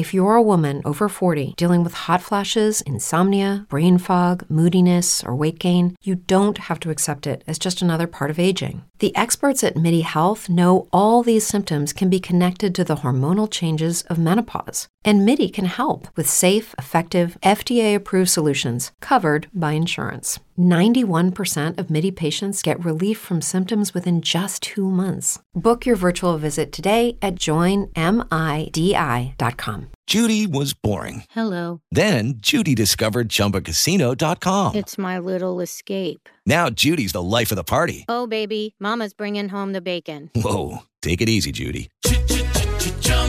If you're a woman over 40 dealing with hot flashes, insomnia, brain fog, moodiness, or weight gain, you don't have to accept it as just another part of aging. The experts at MIDI Health know all these symptoms can be connected to the hormonal changes of menopause. And MIDI can help with safe, effective, FDA approved solutions covered by insurance. 91% of MIDI patients get relief from symptoms within just two months. Book your virtual visit today at joinmidi.com. Judy was boring. Hello. Then Judy discovered chumbacasino.com. It's my little escape. Now Judy's the life of the party. Oh, baby, Mama's bringing home the bacon. Whoa. Take it easy, Judy.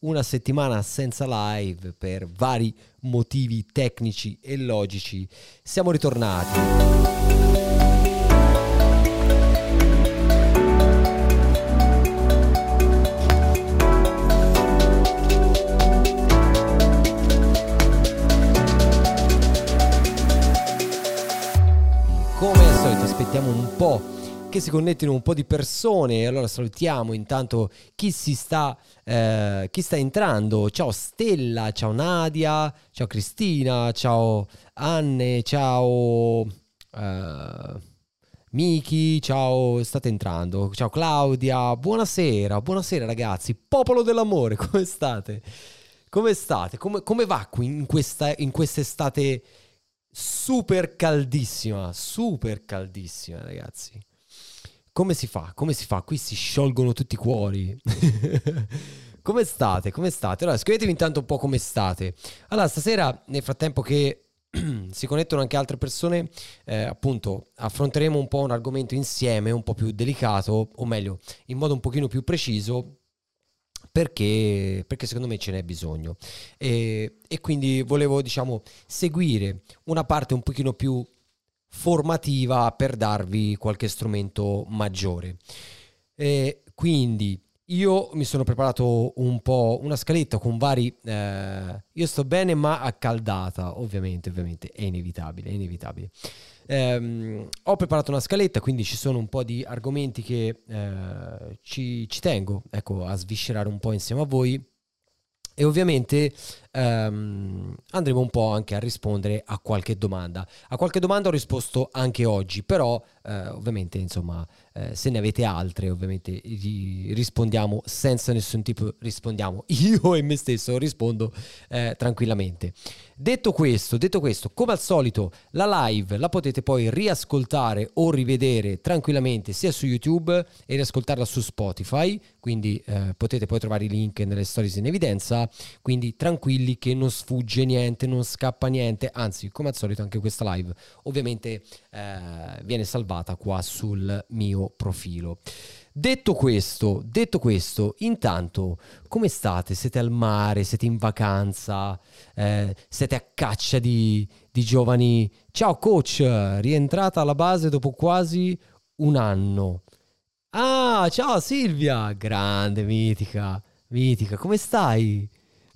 una settimana senza live per vari motivi tecnici e logici. Siamo ritornati. Come al solito aspettiamo un po' che si connettino un po' di persone. Allora salutiamo intanto chi si sta, eh, chi sta entrando. Ciao Stella, ciao Nadia, ciao Cristina, ciao Anne, ciao eh, Miki, ciao, state entrando. Ciao Claudia, buonasera, buonasera ragazzi. Popolo dell'amore, come state? Come state? Come, come va qui in questa in quest'estate super caldissima, super caldissima ragazzi? Come si fa? Come si fa? Qui si sciolgono tutti i cuori. come state? Come state? Allora, scrivetemi intanto un po' come state. Allora, stasera, nel frattempo che si connettono anche altre persone, eh, appunto, affronteremo un po' un argomento insieme, un po' più delicato, o meglio, in modo un pochino più preciso, perché, perché secondo me ce n'è bisogno. E, e quindi volevo, diciamo, seguire una parte un pochino più formativa per darvi qualche strumento maggiore. E quindi io mi sono preparato un po' una scaletta con vari... Eh, io sto bene ma accaldata, ovviamente, ovviamente, è inevitabile, è inevitabile. Ehm, ho preparato una scaletta, quindi ci sono un po' di argomenti che eh, ci, ci tengo ecco, a sviscerare un po' insieme a voi. E ovviamente ehm, andremo un po' anche a rispondere a qualche domanda. A qualche domanda ho risposto anche oggi, però eh, ovviamente insomma eh, se ne avete altre ovviamente rispondiamo senza nessun tipo rispondiamo. Io e me stesso rispondo eh, tranquillamente. Detto questo, detto questo, come al solito la live la potete poi riascoltare o rivedere tranquillamente sia su YouTube e riascoltarla su Spotify, quindi eh, potete poi trovare i link nelle stories in evidenza, quindi tranquilli che non sfugge niente, non scappa niente, anzi come al solito anche questa live ovviamente eh, viene salvata qua sul mio profilo. Detto questo, detto questo, intanto come state? Siete al mare, siete in vacanza, eh, siete a caccia di, di giovani. Ciao coach, rientrata alla base dopo quasi un anno. Ah, ciao Silvia, grande, mitica, mitica, come stai?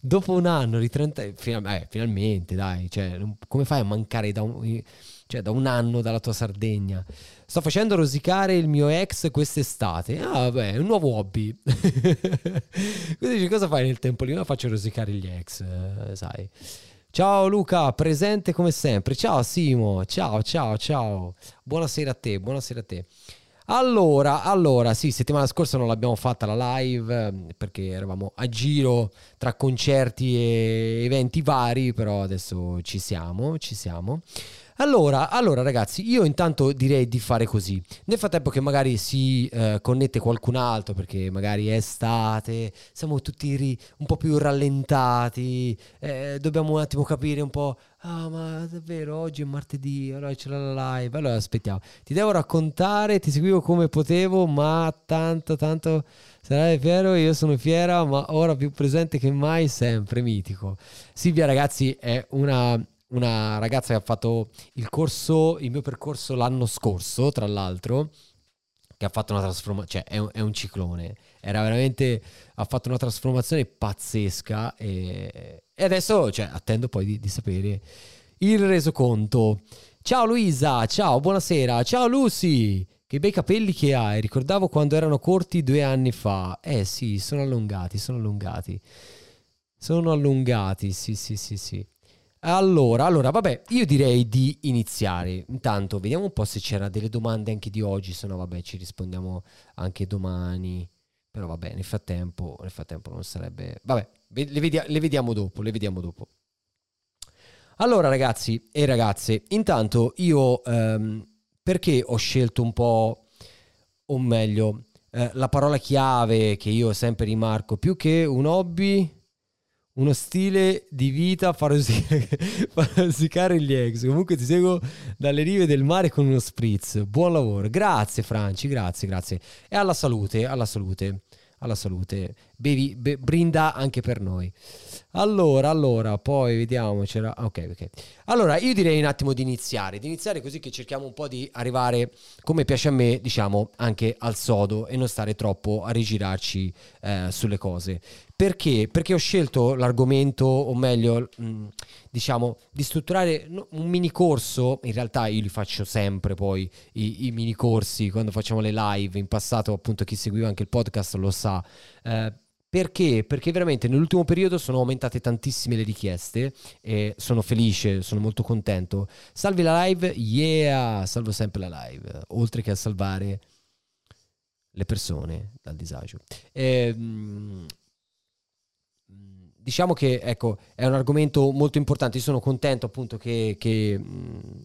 Dopo un anno, ritrenta... Final... eh, finalmente, dai, cioè, come fai a mancare da un... cioè, da un anno dalla tua Sardegna? Sto facendo rosicare il mio ex quest'estate. Ah, vabbè, è un nuovo hobby. Quindi dici, cosa fai nel tempo libero? Faccio rosicare gli ex, eh, sai. Ciao Luca, presente come sempre. Ciao Simo, ciao, ciao, ciao. Buonasera a te, buonasera a te. Allora, allora, sì, settimana scorsa non l'abbiamo fatta la live eh, perché eravamo a giro tra concerti e eventi vari, però adesso ci siamo, ci siamo. Allora, allora ragazzi, io intanto direi di fare così. Nel frattempo che magari si eh, connette qualcun altro, perché magari è estate, siamo tutti ri- un po' più rallentati, eh, dobbiamo un attimo capire un po', ah ma davvero oggi è martedì, allora c'è la live, allora aspettiamo. Ti devo raccontare, ti seguivo come potevo, ma tanto, tanto sarai fiero, io sono fiera, ma ora più presente che mai, sempre mitico. Silvia ragazzi è una una ragazza che ha fatto il corso, il mio percorso l'anno scorso, tra l'altro, che ha fatto una trasformazione, cioè è un, è un, ciclone, era veramente, ha fatto una trasformazione pazzesca e, e adesso cioè, attendo poi di, di sapere il resoconto. Ciao Luisa, ciao, buonasera, ciao Lucy, che bei capelli che hai, ricordavo quando erano corti due anni fa, eh sì, sono allungati, sono allungati, sono allungati, sì sì sì sì. Allora, allora, vabbè, io direi di iniziare. Intanto, vediamo un po' se c'era delle domande anche di oggi, se no, vabbè, ci rispondiamo anche domani. Però vabbè, nel frattempo, nel frattempo non sarebbe... Vabbè, le, vedia- le vediamo dopo, le vediamo dopo. Allora, ragazzi e ragazze, intanto io ehm, perché ho scelto un po', o meglio, eh, la parola chiave che io sempre rimarco, più che un hobby uno stile di vita far rosicare gli ex. Comunque ti seguo dalle rive del mare con uno spritz. Buon lavoro. Grazie Franci, grazie, grazie. E alla salute, alla salute, alla salute. Bevi, be, brinda anche per noi. Allora, allora, poi vediamo. C'era... Ok, ok. Allora, io direi un attimo di iniziare. Di iniziare così che cerchiamo un po' di arrivare, come piace a me, diciamo, anche al sodo e non stare troppo a rigirarci eh, sulle cose. Perché? Perché ho scelto l'argomento, o meglio, mh, diciamo, di strutturare un mini corso. In realtà io li faccio sempre poi, i, i, mini corsi, quando facciamo le live. In passato, appunto, chi seguiva anche il podcast lo sa. Eh, perché? Perché veramente nell'ultimo periodo sono aumentate tantissime le richieste e sono felice, sono molto contento. Salvi la live? Yeah! Salvo sempre la live, oltre che a salvare le persone dal disagio. Ehm, diciamo che ecco, è un argomento molto importante. Io sono contento appunto che, che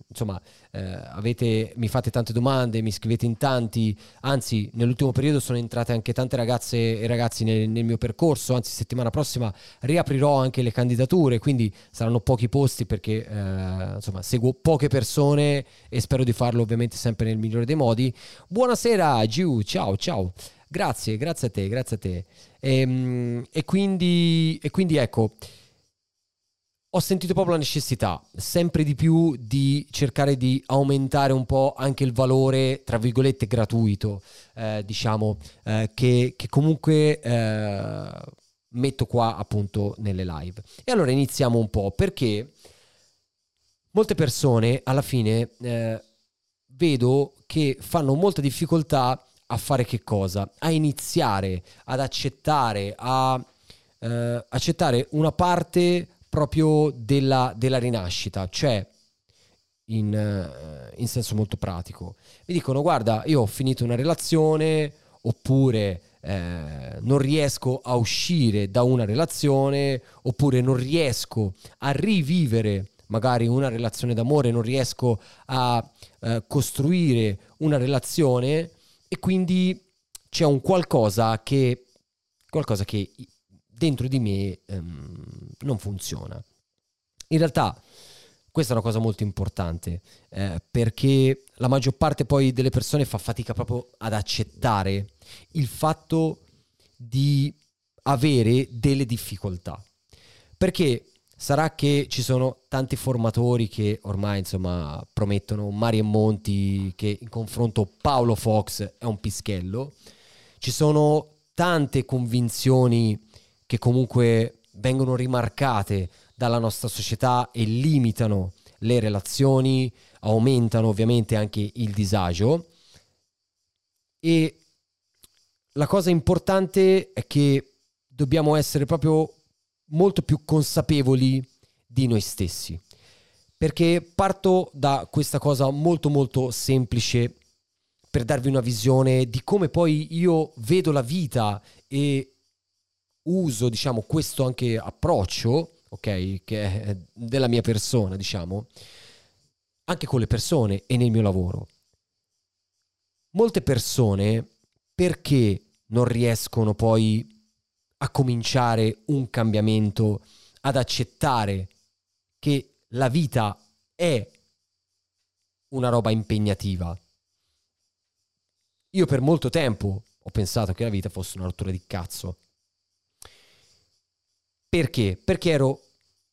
insomma, eh, avete, mi fate tante domande, mi scrivete in tanti. Anzi, nell'ultimo periodo sono entrate anche tante ragazze e ragazzi nel, nel, mio percorso. Anzi, settimana prossima riaprirò anche le candidature, quindi saranno pochi posti perché eh, insomma, seguo poche persone e spero di farlo ovviamente sempre nel migliore dei modi. Buonasera, Giu, ciao, ciao. Grazie, grazie a te, grazie a te. E, ehm, e, quindi, e quindi ecco, ho sentito proprio la necessità sempre di più di cercare di aumentare un po' anche il valore, tra virgolette, gratuito, eh, diciamo, eh, che, che, comunque eh, metto qua appunto nelle live. E allora iniziamo un po' perché molte persone alla fine eh, vedo che fanno molta difficoltà a fare che cosa? A iniziare, ad accettare, a eh, accettare una parte proprio della, della rinascita, cioè in, eh, in, senso molto pratico. Mi dicono guarda, io ho finito una relazione oppure eh, non riesco a uscire da una relazione oppure non riesco a rivivere magari una relazione d'amore, non riesco a eh, costruire una relazione e quindi c'è un qualcosa che, qualcosa che dentro di me um, non funziona. In realtà questa è una cosa molto importante eh, perché la maggior parte poi delle persone fa fatica proprio ad accettare il fatto di avere delle difficoltà. Perché Sarà che ci sono tanti formatori che ormai insomma promettono mari e monti che in confronto Paolo Fox è un pischello. Ci sono tante convinzioni che comunque vengono rimarcate dalla nostra società e limitano le relazioni, aumentano ovviamente anche il disagio. E la cosa importante è che dobbiamo essere proprio molto più consapevoli di noi stessi. Perché parto da questa cosa molto molto semplice per darvi una visione di come poi io vedo la vita e uso, diciamo, questo anche approccio, ok, che è della mia persona, diciamo, anche con le persone e nel mio lavoro. Molte persone perché non riescono poi a cominciare un cambiamento, ad accettare che la vita è una roba impegnativa. Io per molto tempo ho pensato che la vita fosse una rottura di cazzo. Perché? Perché ero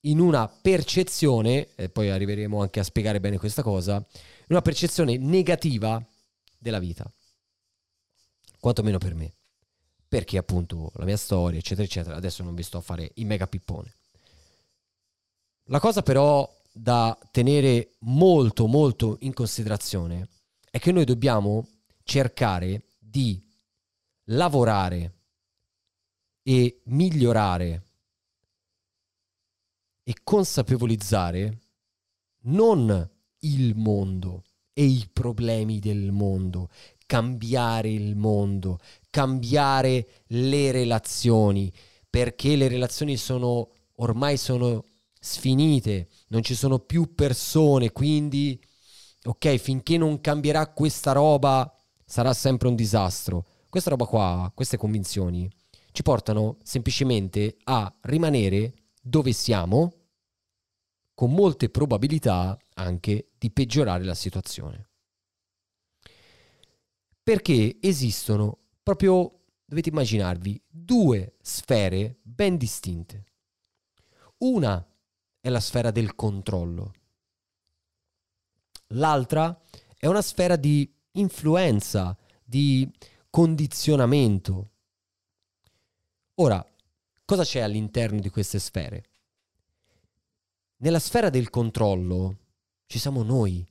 in una percezione, e poi arriveremo anche a spiegare bene questa cosa, in una percezione negativa della vita. Quantomeno per me. Perché appunto la mia storia, eccetera, eccetera, adesso non vi sto a fare il mega pippone. La cosa però da tenere molto molto in considerazione è che noi dobbiamo cercare di lavorare e migliorare e consapevolizzare non il mondo e i problemi del mondo, cambiare il mondo, cambiare le relazioni, perché le relazioni sono ormai sono sfinite, non ci sono più persone, quindi ok, finché non cambierà questa roba sarà sempre un disastro. Questa roba qua, queste convinzioni ci portano semplicemente a rimanere dove siamo con molte probabilità anche di peggiorare la situazione. Perché esistono proprio, dovete immaginarvi, due sfere ben distinte. Una è la sfera del controllo. L'altra è una sfera di influenza, di condizionamento. Ora, cosa c'è all'interno di queste sfere? Nella sfera del controllo ci siamo noi,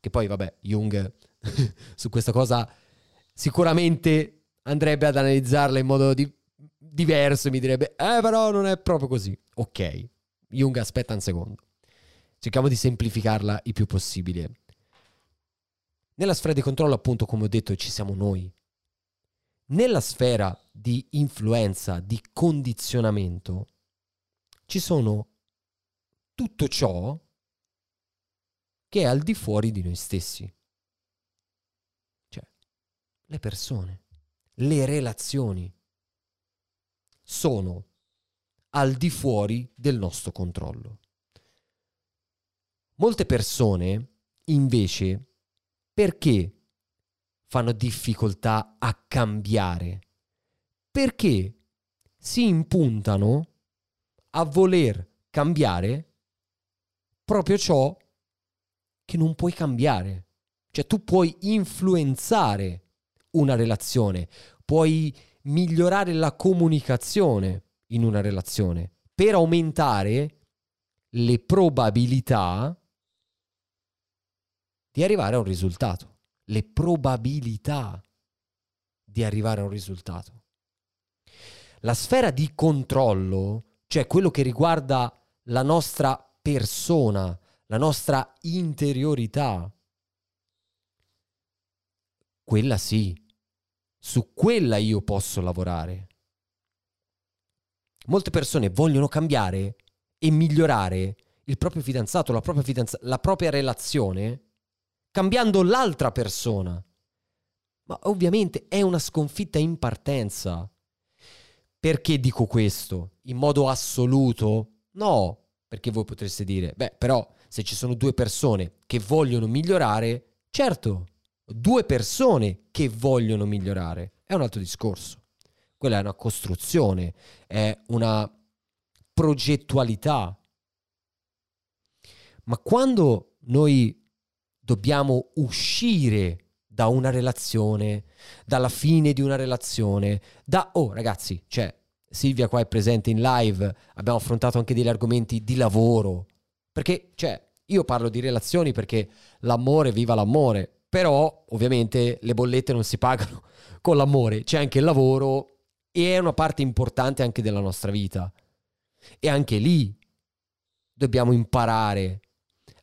che poi vabbè, Jung su questa cosa sicuramente andrebbe ad analizzarla in modo di- diverso e mi direbbe, eh però non è proprio così. Ok, Jung aspetta un secondo. Cerchiamo di semplificarla il più possibile. Nella sfera di controllo, appunto, come ho detto, ci siamo noi. Nella sfera di influenza, di condizionamento, ci sono tutto ciò che è al di fuori di noi stessi. Le persone, le relazioni sono al di fuori del nostro controllo. Molte persone, invece, perché fanno difficoltà a cambiare? Perché si impuntano a voler cambiare proprio ciò che non puoi cambiare. Cioè tu puoi influenzare una relazione, puoi migliorare la comunicazione in una relazione per aumentare le probabilità di arrivare a un risultato. Le probabilità di arrivare a un risultato. La sfera di controllo, cioè quello che riguarda la nostra persona, la nostra interiorità. Quella sì, su quella io posso lavorare. Molte persone vogliono cambiare e migliorare il proprio fidanzato, la propria, fidanza- la propria relazione, cambiando l'altra persona. Ma ovviamente è una sconfitta in partenza. Perché dico questo? In modo assoluto? No, perché voi potreste dire, beh, però se ci sono due persone che vogliono migliorare, certo, due persone che vogliono migliorare, è un altro discorso. Quella è una costruzione, è una progettualità. Ma quando noi dobbiamo uscire da una relazione, dalla fine di una relazione, da... Oh ragazzi, cioè, Silvia qua è presente in live, abbiamo affrontato anche degli argomenti di lavoro, perché, cioè, io parlo di relazioni perché l'amore, viva l'amore, però ovviamente le bollette non si pagano con l'amore, c'è anche il lavoro e è una parte importante anche della nostra vita. E anche lì dobbiamo imparare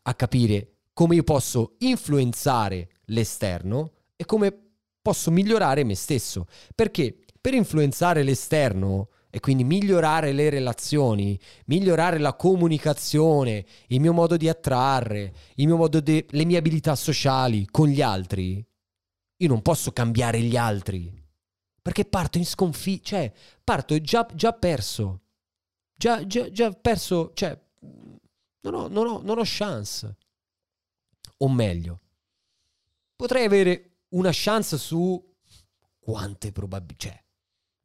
a capire come io posso influenzare l'esterno e come posso migliorare me stesso. Perché per influenzare l'esterno e quindi migliorare le relazioni, migliorare la comunicazione, il mio modo di attrarre, modo de- le mie abilità sociali con gli altri, io non posso cambiare gli altri. Perché parto in sconfitta, cioè parto già, già perso. Già, già, già perso, cioè non ho, non, ho, non ho chance. O meglio, potrei avere una chance su quante probabilità, cioè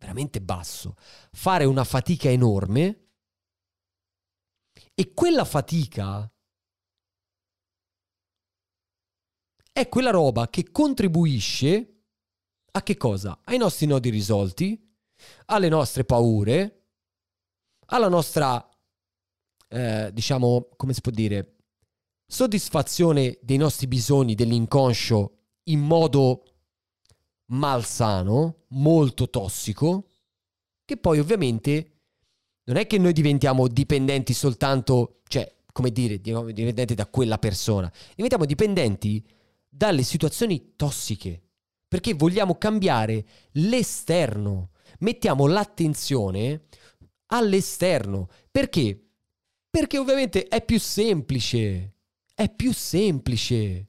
veramente basso, fare una fatica enorme E quella fatica è quella roba che contribuisce a che cosa? Ai nostri nodi risolti, alle nostre paure, alla nostra, eh, diciamo, come si può dire, soddisfazione dei nostri bisogni dell'inconscio in modo malsano, molto tossico, che poi ovviamente non è che noi diventiamo dipendenti soltanto, cioè, come dire, dipendenti da quella persona, diventiamo dipendenti dalle situazioni tossiche, perché vogliamo cambiare l'esterno, mettiamo l'attenzione all'esterno, perché? Perché ovviamente è più semplice, è più semplice.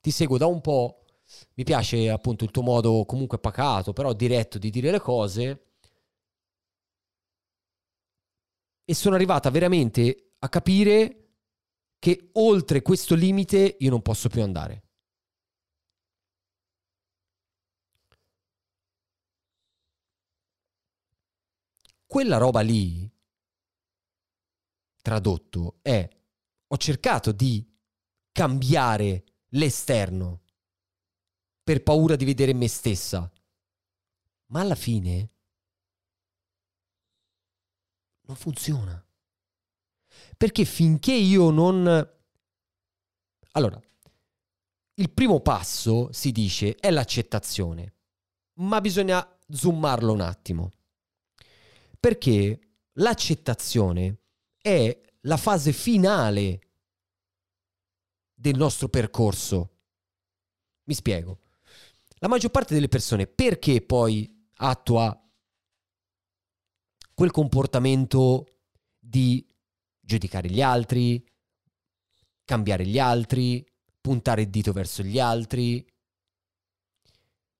ti seguo da un po', mi piace appunto il tuo modo comunque pacato, però diretto di dire le cose. E sono arrivata veramente a capire che oltre questo limite io non posso più andare. Quella roba lì, tradotto, è ho cercato di cambiare l'esterno per paura di vedere me stessa, ma alla fine non funziona. Perché finché io non... Allora, il primo passo, si dice, è l'accettazione, ma bisogna zoomarlo un attimo. Perché l'accettazione è la fase finale del nostro percorso. Mi spiego. La maggior parte delle persone perché poi attua quel comportamento di giudicare gli altri, cambiare gli altri, puntare il dito verso gli altri,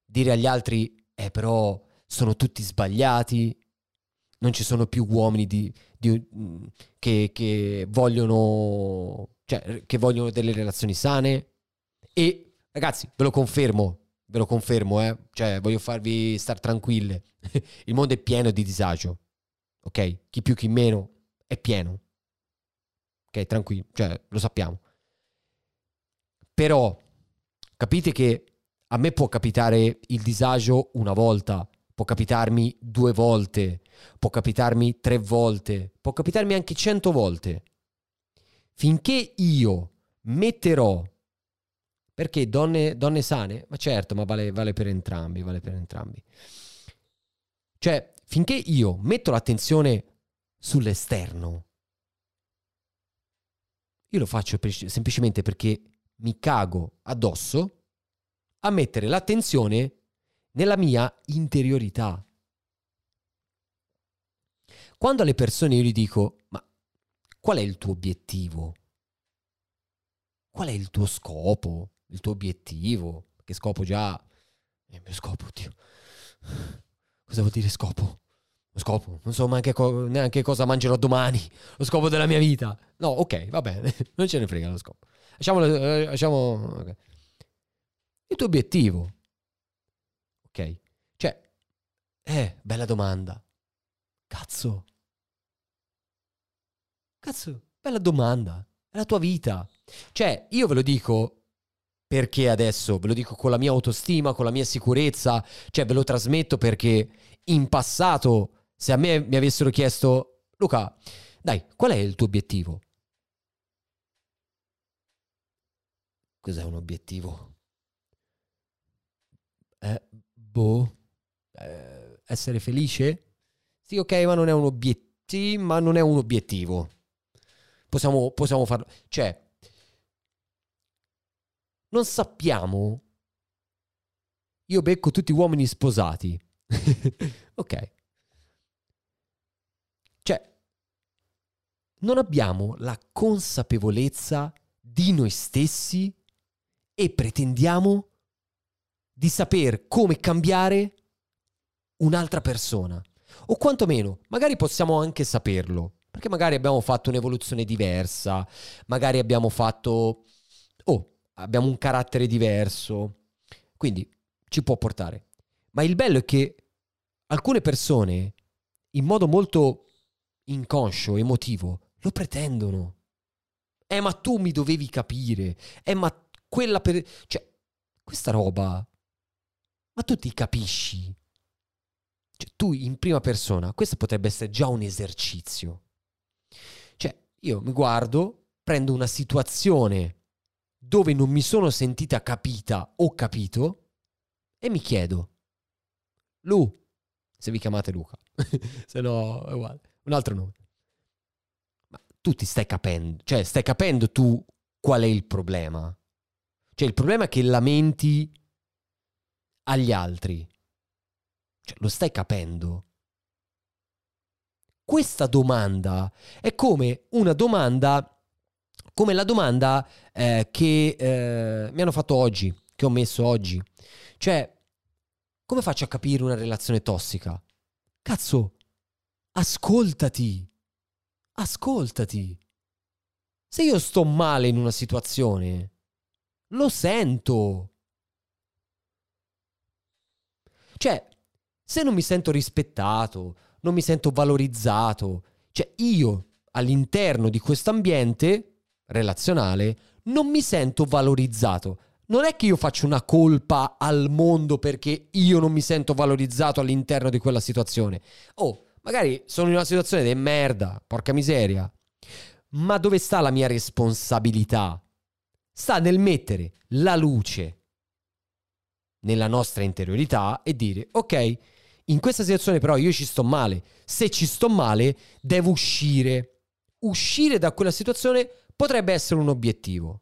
dire agli altri, eh però sono tutti sbagliati, non ci sono più uomini di, di, che, che, vogliono, cioè, che vogliono delle relazioni sane. E ragazzi, ve lo confermo, ve lo confermo, eh? cioè, voglio farvi star tranquille. Il mondo è pieno di disagio, ok? Chi più, chi meno, è pieno. Ok, tranquillo, cioè, lo sappiamo. Però, capite che a me può capitare il disagio una volta, può capitarmi due volte, può capitarmi tre volte, può capitarmi anche cento volte. Finché io metterò, perché donne, donne sane? Ma certo, ma vale, vale per entrambi, vale per entrambi. Cioè, finché io metto l'attenzione sull'esterno, io lo faccio semplicemente perché mi cago addosso a mettere l'attenzione nella mia interiorità. Quando alle persone io gli dico, ma qual è il tuo obiettivo? Qual è il tuo scopo? Il tuo obiettivo? Che scopo già? Il mio scopo, Dio. Cosa vuol dire scopo? Lo scopo? Non so neanche, co- neanche cosa mangerò domani. Lo scopo della mia vita. No, ok, va bene. non ce ne frega lo scopo. Lasciamolo, eh, lasciamo... Okay. Il tuo obiettivo. Ok? Cioè, eh, bella domanda. Cazzo. Cazzo, bella domanda. È la tua vita. Cioè, io ve lo dico perché adesso, ve lo dico con la mia autostima, con la mia sicurezza, cioè ve lo trasmetto perché in passato, se a me mi avessero chiesto, Luca, dai, qual è il tuo obiettivo? Cos'è un obiettivo? Eh, boh, eh, essere felice? Sì, ok, ma non è un obiettivo, ma non è un obiettivo. Possiamo, possiamo farlo. Cioè, non sappiamo io becco tutti uomini sposati. ok. Cioè, non abbiamo la consapevolezza di noi stessi e pretendiamo di saper come cambiare un'altra persona. O quantomeno, magari possiamo anche saperlo, perché magari abbiamo fatto un'evoluzione diversa, magari abbiamo fatto... Oh, abbiamo un carattere diverso. Quindi ci può portare. Ma il bello è che alcune persone, in modo molto inconscio, emotivo, lo pretendono. Eh, ma tu mi dovevi capire. Eh, ma quella per... Cioè, questa roba... Ma tu ti capisci? Cioè, tu in prima persona, questo potrebbe essere già un esercizio. Io mi guardo, prendo una situazione dove non mi sono sentita capita o capito e mi chiedo, Lu, se vi chiamate Luca, se no è uguale, un altro nome. Ma tu ti stai capendo, cioè stai capendo tu qual è il problema? Cioè il problema è che lamenti agli altri. Cioè, lo stai capendo? Questa domanda è come una domanda, come la domanda eh, che eh, mi hanno fatto oggi, che ho messo oggi. Cioè, come faccio a capire una relazione tossica? Cazzo, ascoltati. Ascoltati. Se io sto male in una situazione, lo sento. Cioè, se non mi sento rispettato, non mi sento valorizzato, cioè io all'interno di questo ambiente relazionale non mi sento valorizzato. Non è che io faccio una colpa al mondo perché io non mi sento valorizzato all'interno di quella situazione. Oh, magari sono in una situazione di merda, porca miseria. Ma dove sta la mia responsabilità? Sta nel mettere la luce nella nostra interiorità e dire, ok, in questa situazione però io ci sto male. Se ci sto male, devo uscire. Uscire da quella situazione potrebbe essere un obiettivo.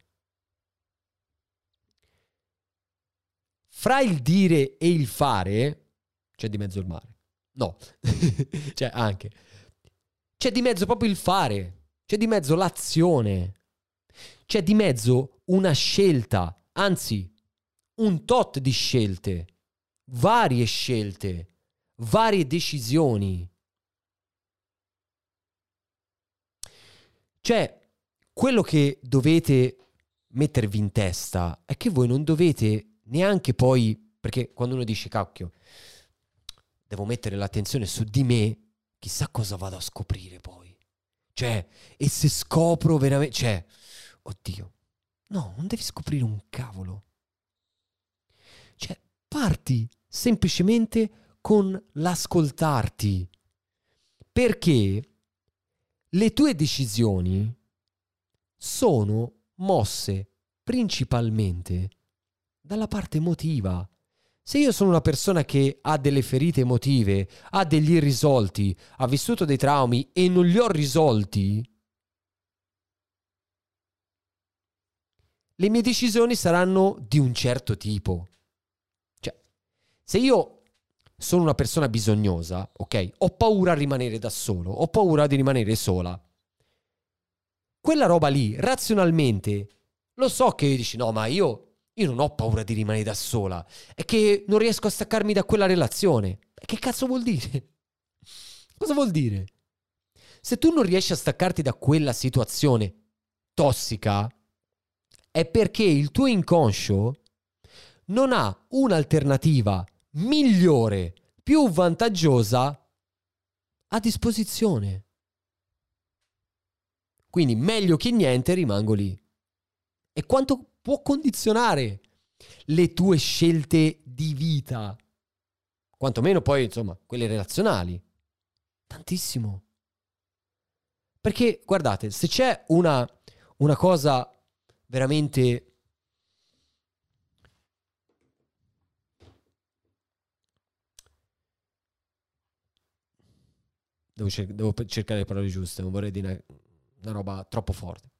Fra il dire e il fare c'è di mezzo il mare. No, cioè anche. C'è di mezzo proprio il fare. C'è di mezzo l'azione. C'è di mezzo una scelta, anzi un tot di scelte, varie scelte, varie decisioni. Cioè, quello che dovete mettervi in testa è che voi non dovete neanche poi, perché quando uno dice cacchio, devo mettere l'attenzione su di me, chissà cosa vado a scoprire poi. Cioè, e se scopro veramente, cioè, oddio, no, non devi scoprire un cavolo. Cioè, parti semplicemente con l'ascoltarti. Perché le tue decisioni sono mosse principalmente dalla parte emotiva. Se io sono una persona che ha delle ferite emotive, ha degli irrisolti, ha vissuto dei traumi e non li ho risolti, le mie decisioni saranno di un certo tipo. Se io sono una persona bisognosa, ok? Ho paura a rimanere da solo, ho paura di rimanere sola. Quella roba lì, razionalmente, lo so che dici, no, ma io, io non ho paura di rimanere da sola, è che non riesco a staccarmi da quella relazione. Che cazzo vuol dire? Cosa vuol dire? Se tu non riesci a staccarti da quella situazione tossica, è perché il tuo inconscio non ha un'alternativa migliore, più vantaggiosa a disposizione. Quindi meglio che niente rimango lì. E quanto può condizionare le tue scelte di vita? Quantomeno poi, insomma, quelle relazionali. Tantissimo. Perché, guardate, se c'è una, una cosa veramente Devo, cer- devo, cercare le parole giuste, non vorrei dire una, roba troppo forte.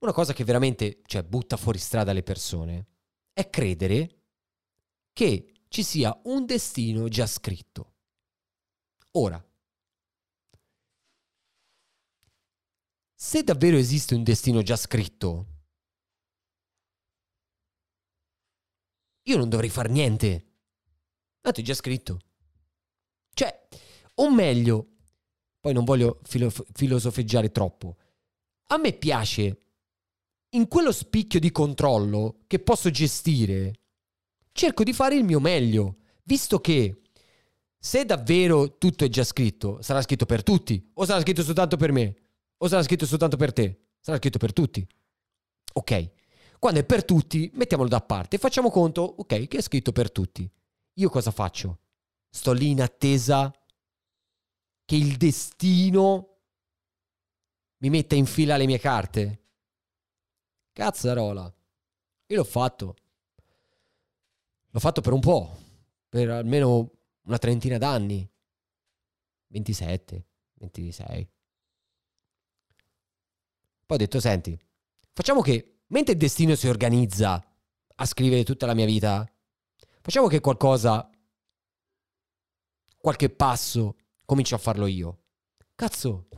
Una cosa che veramente cioè, butta fuori strada le persone è credere che ci sia un destino già scritto. Ora, se davvero esiste un destino già scritto, io non dovrei fare niente. Tanto è già scritto. Cioè, o meglio, poi non voglio filo- filosofeggiare troppo. A me piace, in quello spicchio di controllo che posso gestire, cerco di fare il mio meglio, visto che se davvero tutto è già scritto, sarà scritto per tutti, o sarà scritto soltanto per me, o sarà scritto soltanto per te, sarà scritto per tutti. Ok, quando è per tutti, mettiamolo da parte e facciamo conto, ok, che è scritto per tutti. Io cosa faccio? Sto lì in attesa che il destino mi metta in fila le mie carte. Cazzarola. Io l'ho fatto. L'ho fatto per un po', per almeno una trentina d'anni. 27, 26. Poi ho detto, senti, facciamo che mentre il destino si organizza a scrivere tutta la mia vita, facciamo che qualcosa, qualche passo, comincio a farlo io. Cazzo,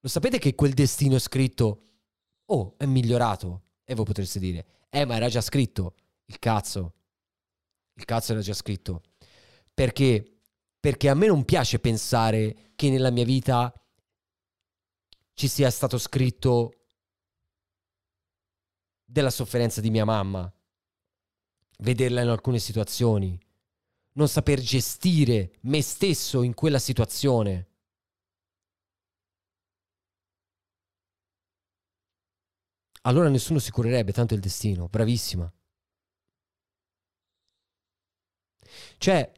lo sapete che quel destino scritto, oh, è migliorato? E voi potreste dire, eh, ma era già scritto. Il cazzo. Il cazzo era già scritto. Perché? Perché a me non piace pensare che nella mia vita ci sia stato scritto della sofferenza di mia mamma, vederla in alcune situazioni, non saper gestire me stesso in quella situazione. Allora nessuno si curerebbe, tanto il destino, bravissima. Cioè,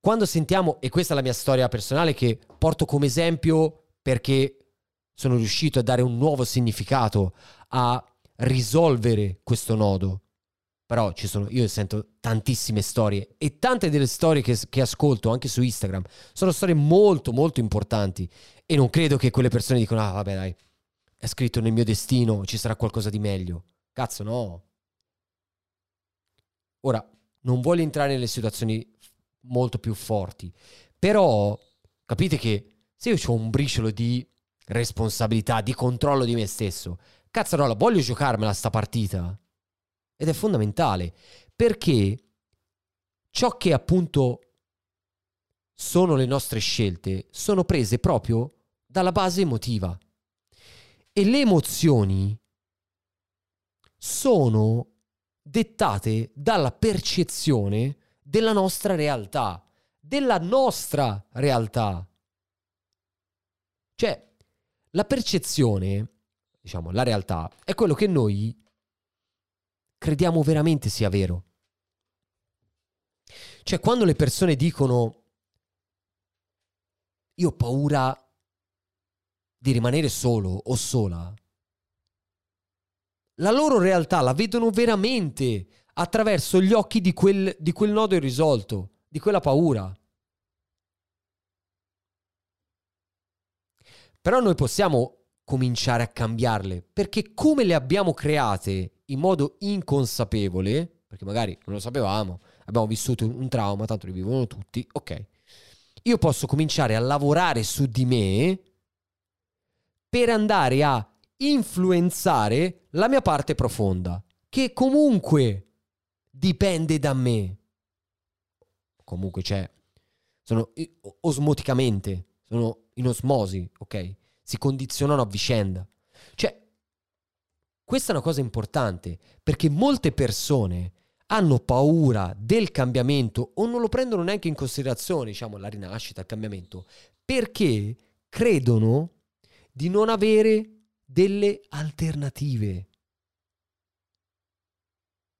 quando sentiamo, e questa è la mia storia personale che porto come esempio perché sono riuscito a dare un nuovo significato, a risolvere questo nodo. Però sono, io sento tantissime storie e tante delle storie che, che, ascolto anche su Instagram sono storie molto molto importanti e non credo che quelle persone dicano ah vabbè dai, è scritto nel mio destino, ci sarà qualcosa di meglio. Cazzo no. Ora, non voglio entrare nelle situazioni molto più forti, però capite che se io ho un briciolo di responsabilità, di controllo di me stesso, cazzarola, voglio giocarmela sta partita. Ed è fondamentale perché ciò che appunto sono le nostre scelte sono prese proprio dalla base emotiva. E le emozioni sono dettate dalla percezione della nostra realtà, della nostra realtà. Cioè, la percezione, diciamo, la realtà, è quello che noi crediamo veramente sia vero. Cioè, quando le persone dicono io ho paura di rimanere solo o sola, la loro realtà la vedono veramente attraverso gli occhi di quel, di quel nodo irrisolto, di quella paura. Però noi possiamo cominciare a cambiarle, perché come le abbiamo create in modo inconsapevole, perché magari non lo sapevamo, abbiamo vissuto un trauma, tanto li vivono tutti, ok. Io posso cominciare a lavorare su di me per andare a influenzare la mia parte profonda, che comunque dipende da me. Comunque c'è, sono osmoticamente, sono in osmosi, ok? Si condizionano a vicenda. Cioè, questa è una cosa importante perché molte persone hanno paura del cambiamento o non lo prendono neanche in considerazione, diciamo, la rinascita, il cambiamento, perché credono di non avere delle alternative.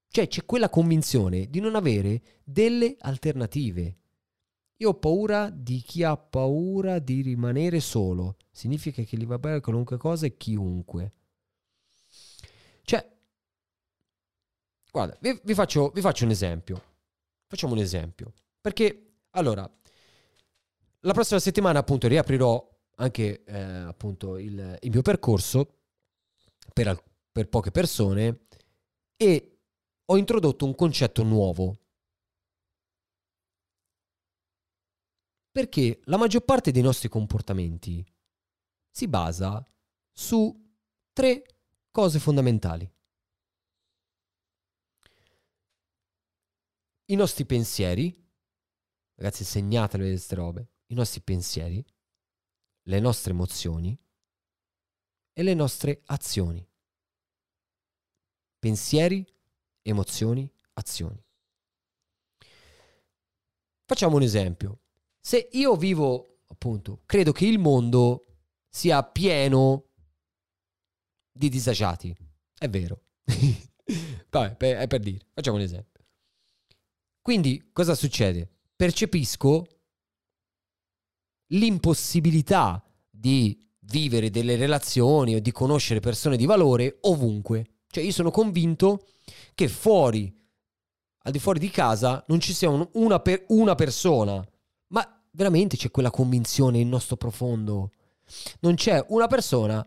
Cioè c'è quella convinzione di non avere delle alternative. Io ho paura di chi ha paura di rimanere solo. Significa che gli va bene qualunque cosa e chiunque. Cioè, guarda, vi, vi, faccio, vi faccio un esempio. Facciamo un esempio. Perché, allora, la prossima settimana appunto riaprirò anche eh, appunto il, il, mio percorso per, per poche persone e ho introdotto un concetto nuovo. Perché la maggior parte dei nostri comportamenti si basa su tre cose fondamentali. I nostri pensieri, ragazzi segnatele queste robe, i nostri pensieri, le nostre emozioni e le nostre azioni. Pensieri, emozioni, azioni. Facciamo un esempio. Se io vivo, appunto, credo che il mondo sia pieno di disagiati, è vero. Vabbè, è per dire, facciamo un esempio. Quindi cosa succede? Percepisco l'impossibilità di vivere delle relazioni o di conoscere persone di valore ovunque. Cioè io sono convinto che fuori, al di fuori di casa, non ci sia un, una, per, una persona. Ma veramente c'è quella convinzione in nostro profondo. Non c'è una persona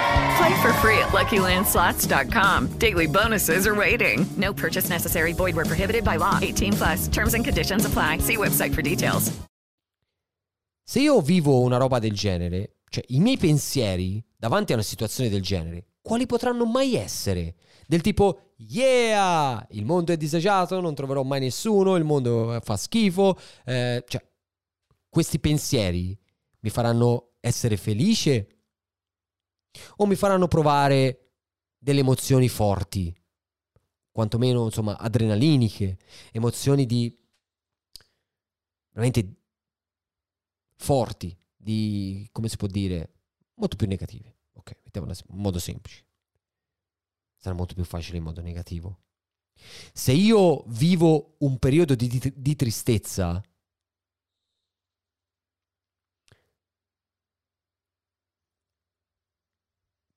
Play for free at LuckyLandSlots.com. Daily bonuses are waiting. No purchase necessary. Void where prohibited by law. 18 plus. Terms and conditions apply. See website for details. Se io vivo una roba del genere, cioè i miei pensieri davanti a una situazione del genere, quali potranno mai essere? Del tipo, yeah, il mondo è disagiato, non troverò mai nessuno, il mondo fa schifo. Eh, cioè, questi pensieri mi faranno essere felice o mi faranno provare delle emozioni forti, quantomeno insomma adrenaliniche, emozioni di veramente forti, di come si può dire, molto più negative. Ok, mettiamola in modo semplice. Sarà molto più facile in modo negativo. Se io vivo un periodo di, di, di tristezza,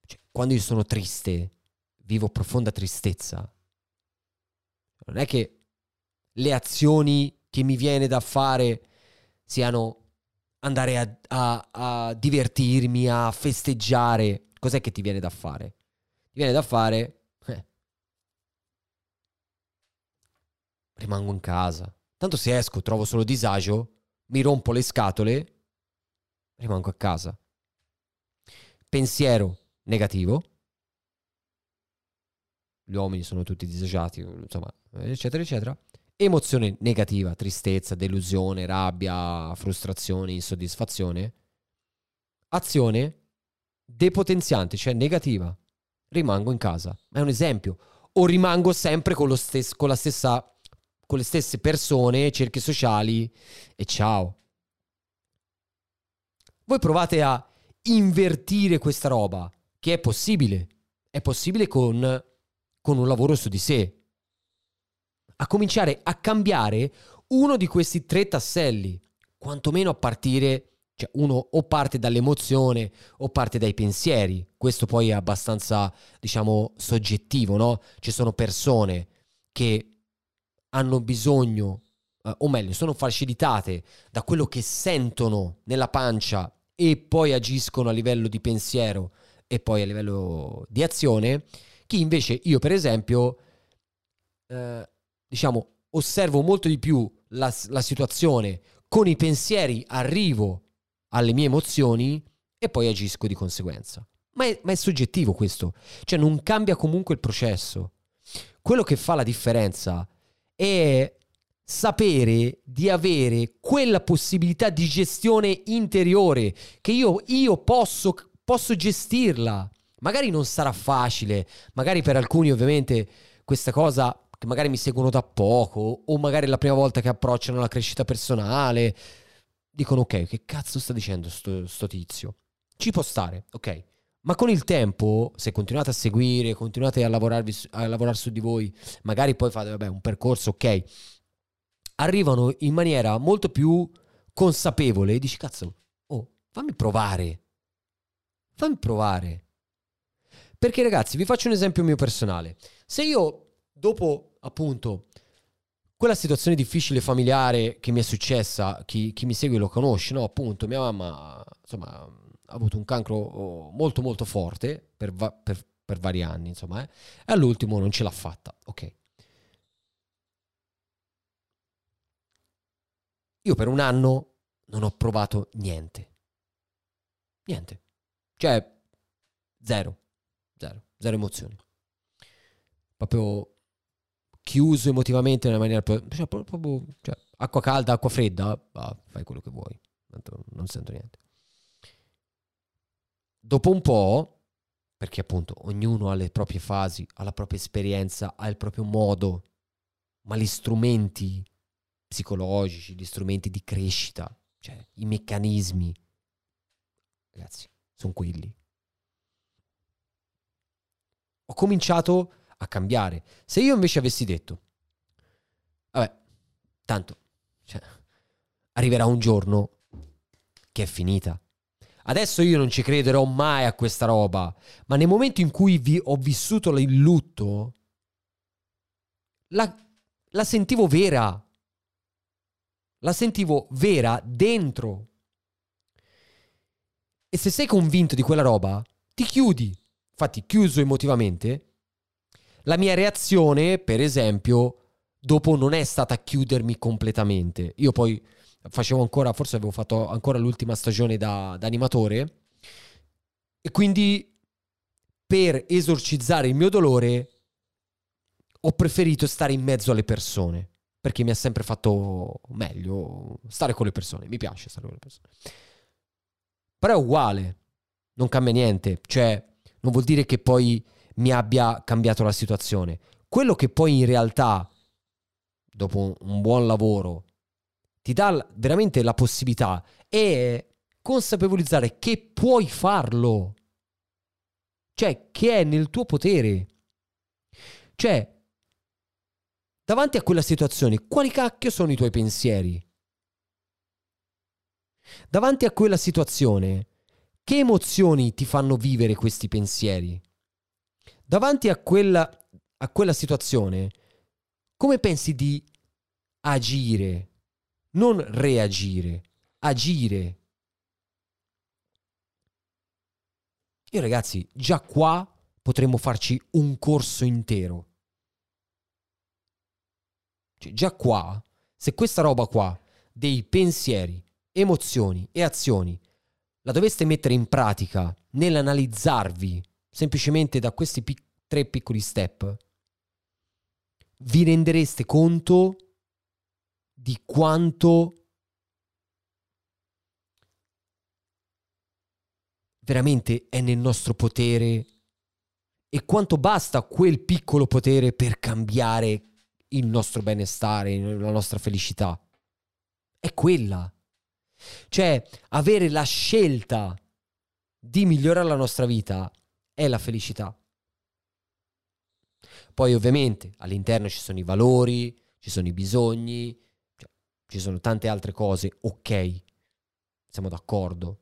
cioè, quando io sono triste, vivo profonda tristezza, non è che le azioni che mi viene da fare siano andare a, a, a, divertirmi, a festeggiare. Cos'è che ti viene da fare? Ti viene da fare... Eh, rimango in casa. Tanto se esco trovo solo disagio, mi rompo le scatole, rimango a casa. Pensiero negativo. Gli uomini sono tutti disagiati, insomma, eccetera, eccetera. Emozione negativa, tristezza, delusione, rabbia, frustrazione, insoddisfazione. Azione depotenziante, cioè negativa. Rimango in casa. È un esempio. O rimango sempre con, stes- con la stessa con le stesse persone, cerchi sociali e ciao. Voi provate a invertire questa roba, che è possibile. È possibile con, con un lavoro su di sé. A cominciare a cambiare uno di questi tre tasselli, quantomeno a partire, cioè uno o parte dall'emozione o parte dai pensieri. Questo poi è abbastanza, diciamo, soggettivo, no? Ci sono persone che hanno bisogno, eh, o meglio, sono facilitate da quello che sentono nella pancia e poi agiscono a livello di pensiero e poi a livello di azione, chi invece io per esempio, eh, diciamo, osservo molto di più la, la situazione, con i pensieri arrivo alle mie emozioni e poi agisco di conseguenza. Ma è, ma è soggettivo questo, cioè non cambia comunque il processo. Quello che fa la differenza è sapere di avere quella possibilità di gestione interiore, che io, io posso, posso gestirla. Magari non sarà facile, magari per alcuni ovviamente questa cosa che magari mi seguono da poco o magari è la prima volta che approcciano la crescita personale, dicono ok, che cazzo sta dicendo sto, sto tizio? Ci può stare, ok. Ma con il tempo, se continuate a seguire, continuate a, a lavorare su di voi, magari poi fate vabbè, un percorso, ok, arrivano in maniera molto più consapevole e dici cazzo, oh, fammi provare. Fammi provare. Perché ragazzi, vi faccio un esempio mio personale. Se io dopo appunto quella situazione difficile familiare che mi è successa, chi, chi mi segue lo conosce, no? Appunto, mia mamma, insomma, ha avuto un cancro oh, molto molto forte per, va- per, per vari anni, insomma, eh? e all'ultimo non ce l'ha fatta, ok. Io per un anno non ho provato niente. Niente. Cioè, zero. Zero. Zero emozioni. Proprio chiuso emotivamente in una maniera... Cioè, proprio, cioè, acqua calda, acqua fredda, ah, fai quello che vuoi. Tanto non sento niente. Dopo un po', perché appunto ognuno ha le proprie fasi, ha la propria esperienza, ha il proprio modo, ma gli strumenti psicologici, gli strumenti di crescita, cioè i meccanismi. Ragazzi, sono quelli. Ho cominciato a cambiare. Se io invece avessi detto, vabbè, tanto, cioè, arriverà un giorno che è finita. Adesso io non ci crederò mai a questa roba, ma nel momento in cui vi ho vissuto il lutto, la, la sentivo vera la sentivo vera dentro. E se sei convinto di quella roba, ti chiudi. Infatti, chiuso emotivamente, la mia reazione, per esempio, dopo non è stata chiudermi completamente. Io poi facevo ancora, forse avevo fatto ancora l'ultima stagione da, da animatore, e quindi per esorcizzare il mio dolore ho preferito stare in mezzo alle persone perché mi ha sempre fatto meglio stare con le persone, mi piace stare con le persone. Però è uguale, non cambia niente, cioè non vuol dire che poi mi abbia cambiato la situazione. Quello che poi in realtà, dopo un buon lavoro, ti dà veramente la possibilità è consapevolizzare che puoi farlo. Cioè, che è nel tuo potere. Cioè, Davanti a quella situazione, quali cacchio sono i tuoi pensieri? Davanti a quella situazione, che emozioni ti fanno vivere questi pensieri? Davanti a quella, a quella situazione, come pensi di agire? Non reagire, agire. Io ragazzi, già qua potremmo farci un corso intero. Cioè, già qua, se questa roba qua, dei pensieri, emozioni e azioni, la doveste mettere in pratica nell'analizzarvi semplicemente da questi pic- tre piccoli step, vi rendereste conto di quanto veramente è nel nostro potere e quanto basta quel piccolo potere per cambiare il nostro benestare, la nostra felicità. È quella. Cioè, avere la scelta di migliorare la nostra vita è la felicità. Poi ovviamente all'interno ci sono i valori, ci sono i bisogni, cioè, ci sono tante altre cose, ok, siamo d'accordo.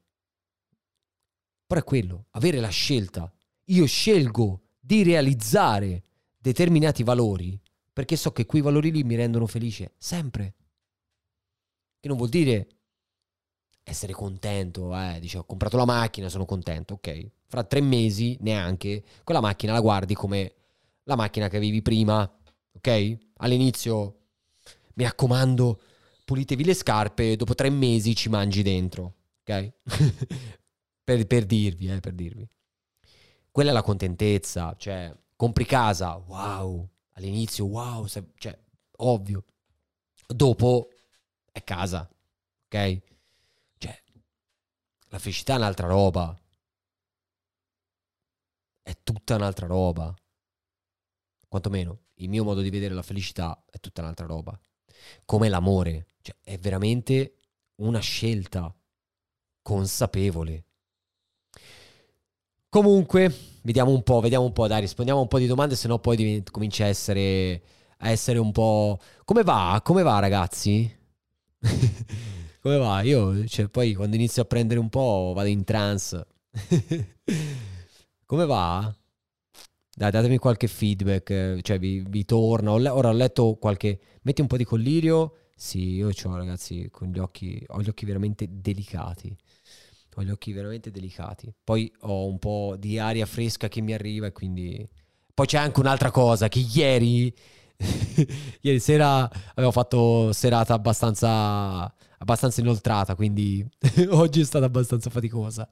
Però è quello, avere la scelta. Io scelgo di realizzare determinati valori perché so che quei valori lì mi rendono felice sempre. Che non vuol dire essere contento, eh, dice ho comprato la macchina, sono contento, ok. Fra tre mesi neanche, quella macchina la guardi come la macchina che avevi prima, ok? All'inizio, mi raccomando, pulitevi le scarpe, dopo tre mesi ci mangi dentro, ok? per, per dirvi, eh, per dirvi. Quella è la contentezza, cioè, compri casa, wow, all'inizio, wow, cioè, ovvio. dopo è casa, ok? La felicità è un'altra roba. È tutta un'altra roba. Quantomeno, il mio modo di vedere la felicità è tutta un'altra roba. Come l'amore, cioè è veramente una scelta consapevole. Comunque, vediamo un po', vediamo un po', dai, rispondiamo un po' di domande, se no poi divent- comincia a essere, a essere un po'... Come va? Come va ragazzi? Come va? Io, cioè, poi quando inizio a prendere un po' vado in trance. Come va? Dai, datemi qualche feedback, cioè vi, vi torna. Ora ho letto qualche... Metti un po' di collirio. Sì, io ho ragazzi con gli occhi, ho gli occhi veramente delicati. Ho gli occhi veramente delicati. Poi ho un po' di aria fresca che mi arriva e quindi... Poi c'è anche un'altra cosa, che ieri... ieri sera avevo fatto serata abbastanza, abbastanza inoltrata, quindi oggi è stata abbastanza faticosa.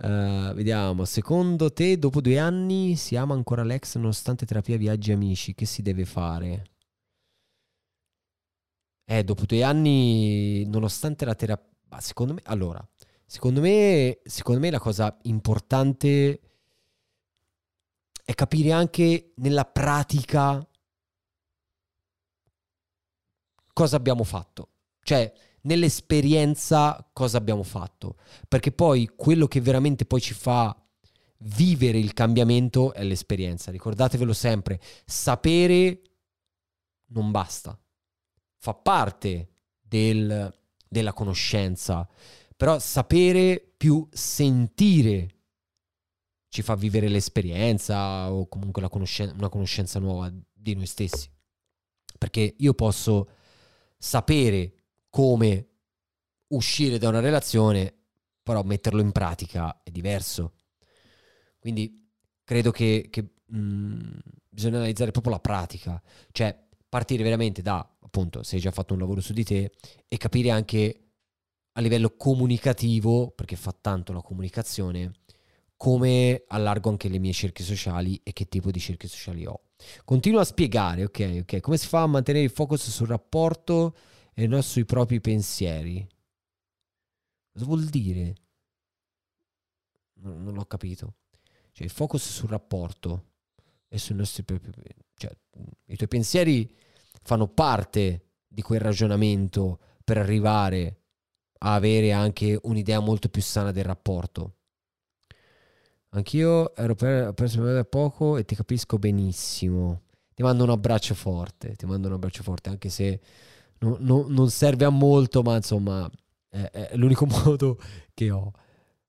Uh, vediamo, secondo te dopo due anni si ama ancora l'ex nonostante terapia viaggi amici? Che si deve fare? Eh, dopo due anni, nonostante la terapia... Secondo me, allora, secondo me, secondo me la cosa importante è capire anche nella pratica cosa abbiamo fatto. Cioè, nell'esperienza cosa abbiamo fatto. Perché poi quello che veramente poi ci fa vivere il cambiamento è l'esperienza. Ricordatevelo sempre, sapere non basta. Fa parte del, della conoscenza, però sapere più sentire ci fa vivere l'esperienza o comunque conoscen- una conoscenza nuova di noi stessi. Perché io posso sapere come uscire da una relazione, però metterlo in pratica è diverso. Quindi credo che, che mh, bisogna analizzare proprio la pratica, cioè partire veramente da, appunto, se hai già fatto un lavoro su di te e capire anche a livello comunicativo, perché fa tanto la comunicazione, come allargo anche le mie cerchie sociali e che tipo di cerchie sociali ho. Continuo a spiegare, ok, ok, come si fa a mantenere il focus sul rapporto e non sui propri pensieri. Cosa vuol dire? Non, non l'ho capito. Cioè, il focus sul rapporto e sui nostri propri... Cioè, i tuoi pensieri fanno parte di quel ragionamento per arrivare a avere anche un'idea molto più sana del rapporto. Anch'io ero per, perso da poco e ti capisco benissimo. Ti mando un abbraccio forte, ti mando un abbraccio forte, anche se no, no, non serve a molto, ma insomma è, è l'unico modo che ho.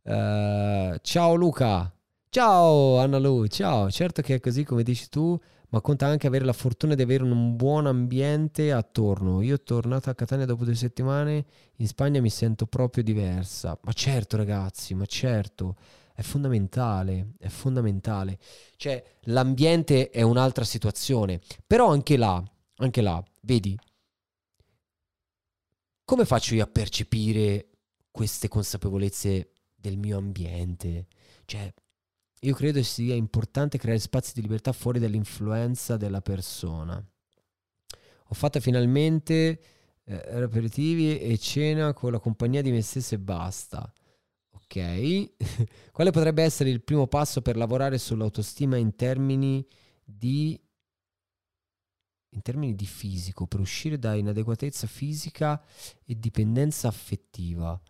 Uh, ciao Luca, ciao Anna Lu, ciao. Certo che è così come dici tu, ma conta anche avere la fortuna di avere un buon ambiente attorno. Io tornato a Catania dopo due settimane, in Spagna mi sento proprio diversa. Ma certo ragazzi, ma certo è fondamentale, è fondamentale. Cioè, l'ambiente è un'altra situazione, però anche là, anche là, vedi, come faccio io a percepire queste consapevolezze del mio ambiente? Cioè, io credo sia importante creare spazi di libertà fuori dall'influenza della persona. Ho fatto finalmente eh, aperitivi e cena con la compagnia di me stesso e basta. Ok. Quale potrebbe essere il primo passo per lavorare sull'autostima in termini di in termini di fisico, per uscire da inadeguatezza fisica e dipendenza affettiva.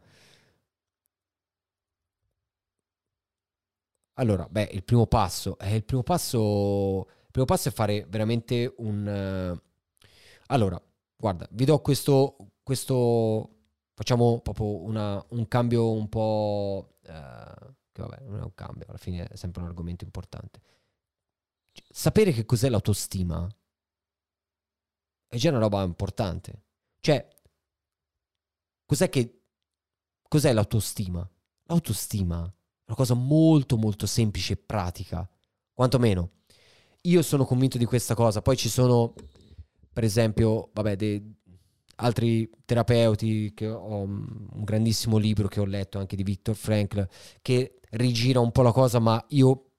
Allora, beh, il primo passo, eh, il primo passo, il primo passo è fare veramente un... Uh, allora, guarda, vi do questo, questo facciamo proprio una, un cambio un po'... Uh, che vabbè, non è un cambio, alla fine è sempre un argomento importante. Sapere che cos'è l'autostima è già una roba importante. Cioè, cos'è che... Cos'è l'autostima? L'autostima è una cosa molto molto semplice e pratica. Quantomeno, io sono convinto di questa cosa. Poi ci sono, per esempio, vabbè, dei, altri terapeuti, che ho un grandissimo libro che ho letto anche di Viktor Frankl, che rigira un po' la cosa, ma io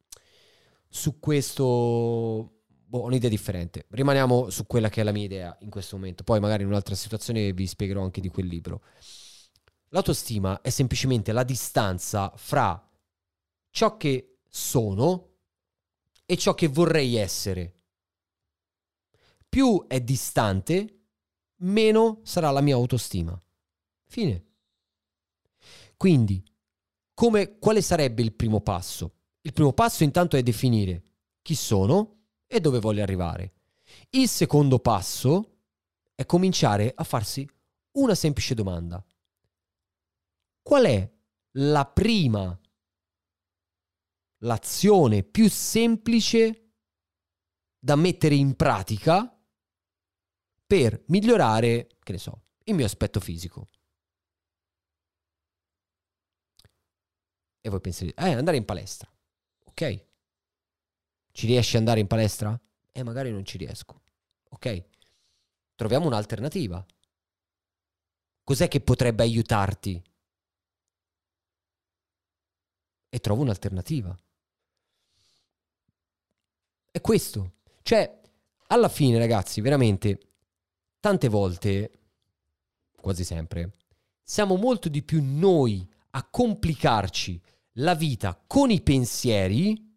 su questo boh, ho un'idea differente. Rimaniamo su quella che è la mia idea in questo momento. Poi magari in un'altra situazione vi spiegherò anche di quel libro. L'autostima è semplicemente la distanza fra ciò che sono e ciò che vorrei essere. Più è distante, meno sarà la mia autostima. Fine. Quindi, come, quale sarebbe il primo passo? Il primo passo intanto è definire chi sono e dove voglio arrivare. Il secondo passo è cominciare a farsi una semplice domanda. Qual è la prima, l'azione più semplice da mettere in pratica per migliorare, che ne so, il mio aspetto fisico? E voi pensate, eh, andare in palestra. Ok. Ci riesci ad andare in palestra? Eh, magari non ci riesco. Ok. Troviamo un'alternativa. Cos'è che potrebbe aiutarti? E trovo un'alternativa. È questo. Cioè, alla fine, ragazzi, veramente, tante volte, quasi sempre, siamo molto di più noi a complicarci la vita con i pensieri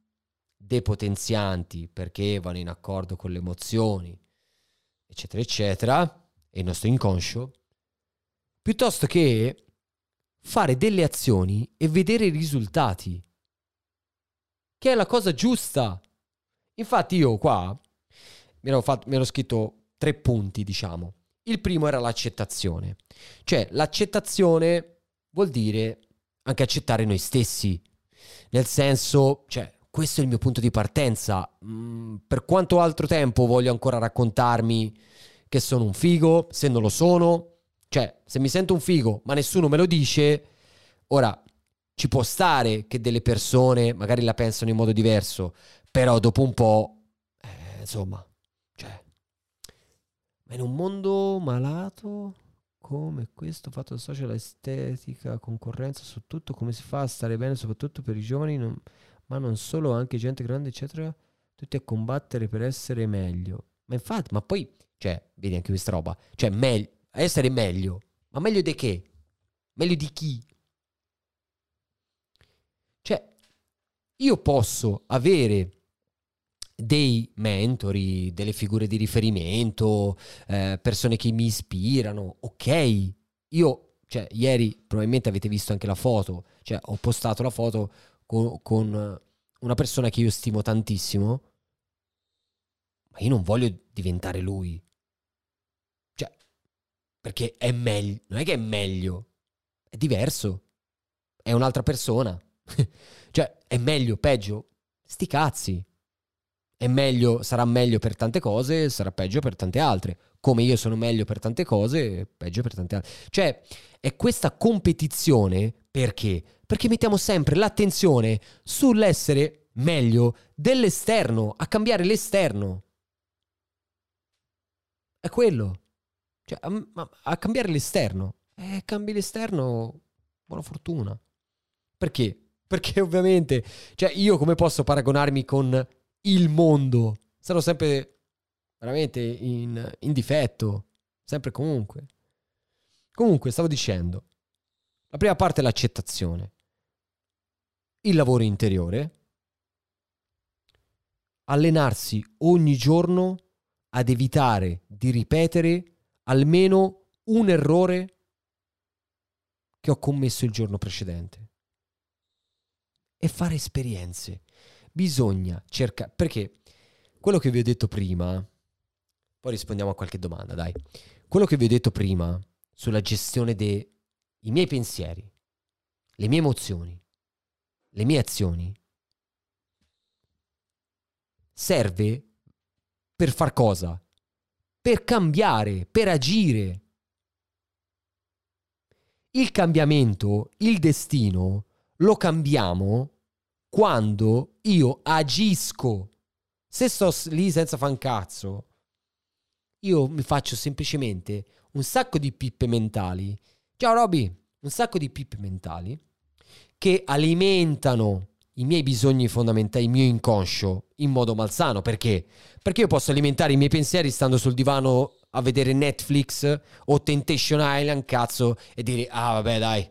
depotenzianti perché vanno in accordo con le emozioni, eccetera, eccetera, e il nostro inconscio, piuttosto che fare delle azioni e vedere i risultati, che è la cosa giusta. Infatti io qua mi ero, fatto, mi ero scritto tre punti, diciamo. Il primo era l'accettazione, cioè l'accettazione vuol dire anche accettare noi stessi, nel senso, cioè, questo è il mio punto di partenza. Mm, per quanto altro tempo voglio ancora raccontarmi che sono un figo, se non lo sono? Cioè, se mi sento un figo, ma nessuno me lo dice, ora ci può stare che delle persone magari la pensano in modo diverso, però dopo un po', eh, insomma, ma in un mondo malato come questo fatto social estetica, concorrenza su tutto, come si fa a stare bene, soprattutto per i giovani, non, ma non solo, anche gente grande, eccetera, tutti a combattere per essere meglio. Ma infatti, ma poi, cioè, vedi anche questa roba, cioè, meglio, essere meglio, ma meglio di che? Meglio di chi? Cioè, io posso avere dei mentori, delle figure di riferimento, eh, persone che mi ispirano, ok. Io, cioè, ieri probabilmente avete visto anche la foto, cioè ho postato la foto con, con una persona che io stimo tantissimo, ma io non voglio diventare lui. Cioè, perché è meglio, non è che è meglio, è diverso, è un'altra persona. cioè, è meglio, peggio, sti cazzi è meglio, sarà meglio per tante cose, sarà peggio per tante altre. Come io sono meglio per tante cose, peggio per tante altre. Cioè, è questa competizione perché? Perché mettiamo sempre l'attenzione sull'essere meglio dell'esterno, a cambiare l'esterno. È quello. Cioè, a, a cambiare l'esterno. Eh, cambi l'esterno, buona fortuna. Perché? Perché ovviamente, cioè io come posso paragonarmi con il mondo. Sarò sempre veramente in, in difetto, sempre comunque. Comunque, stavo dicendo, la prima parte è l'accettazione, il lavoro interiore, allenarsi ogni giorno ad evitare di ripetere almeno un errore che ho commesso il giorno precedente e fare esperienze bisogna cercare, perché quello che vi ho detto prima, poi rispondiamo a qualche domanda, dai. Quello che vi ho detto prima sulla gestione dei miei pensieri, le mie emozioni, le mie azioni, serve per far cosa? Per cambiare, per agire. Il cambiamento, il destino, lo cambiamo quando io agisco. Se sto lì senza fan cazzo, io mi faccio semplicemente un sacco di pippe mentali. Ciao Roby, un sacco di pippe mentali che alimentano i miei bisogni fondamentali, il mio inconscio in modo malsano. Perché? Perché io posso alimentare i miei pensieri stando sul divano a vedere Netflix o Temptation Island, cazzo, e dire, ah vabbè dai,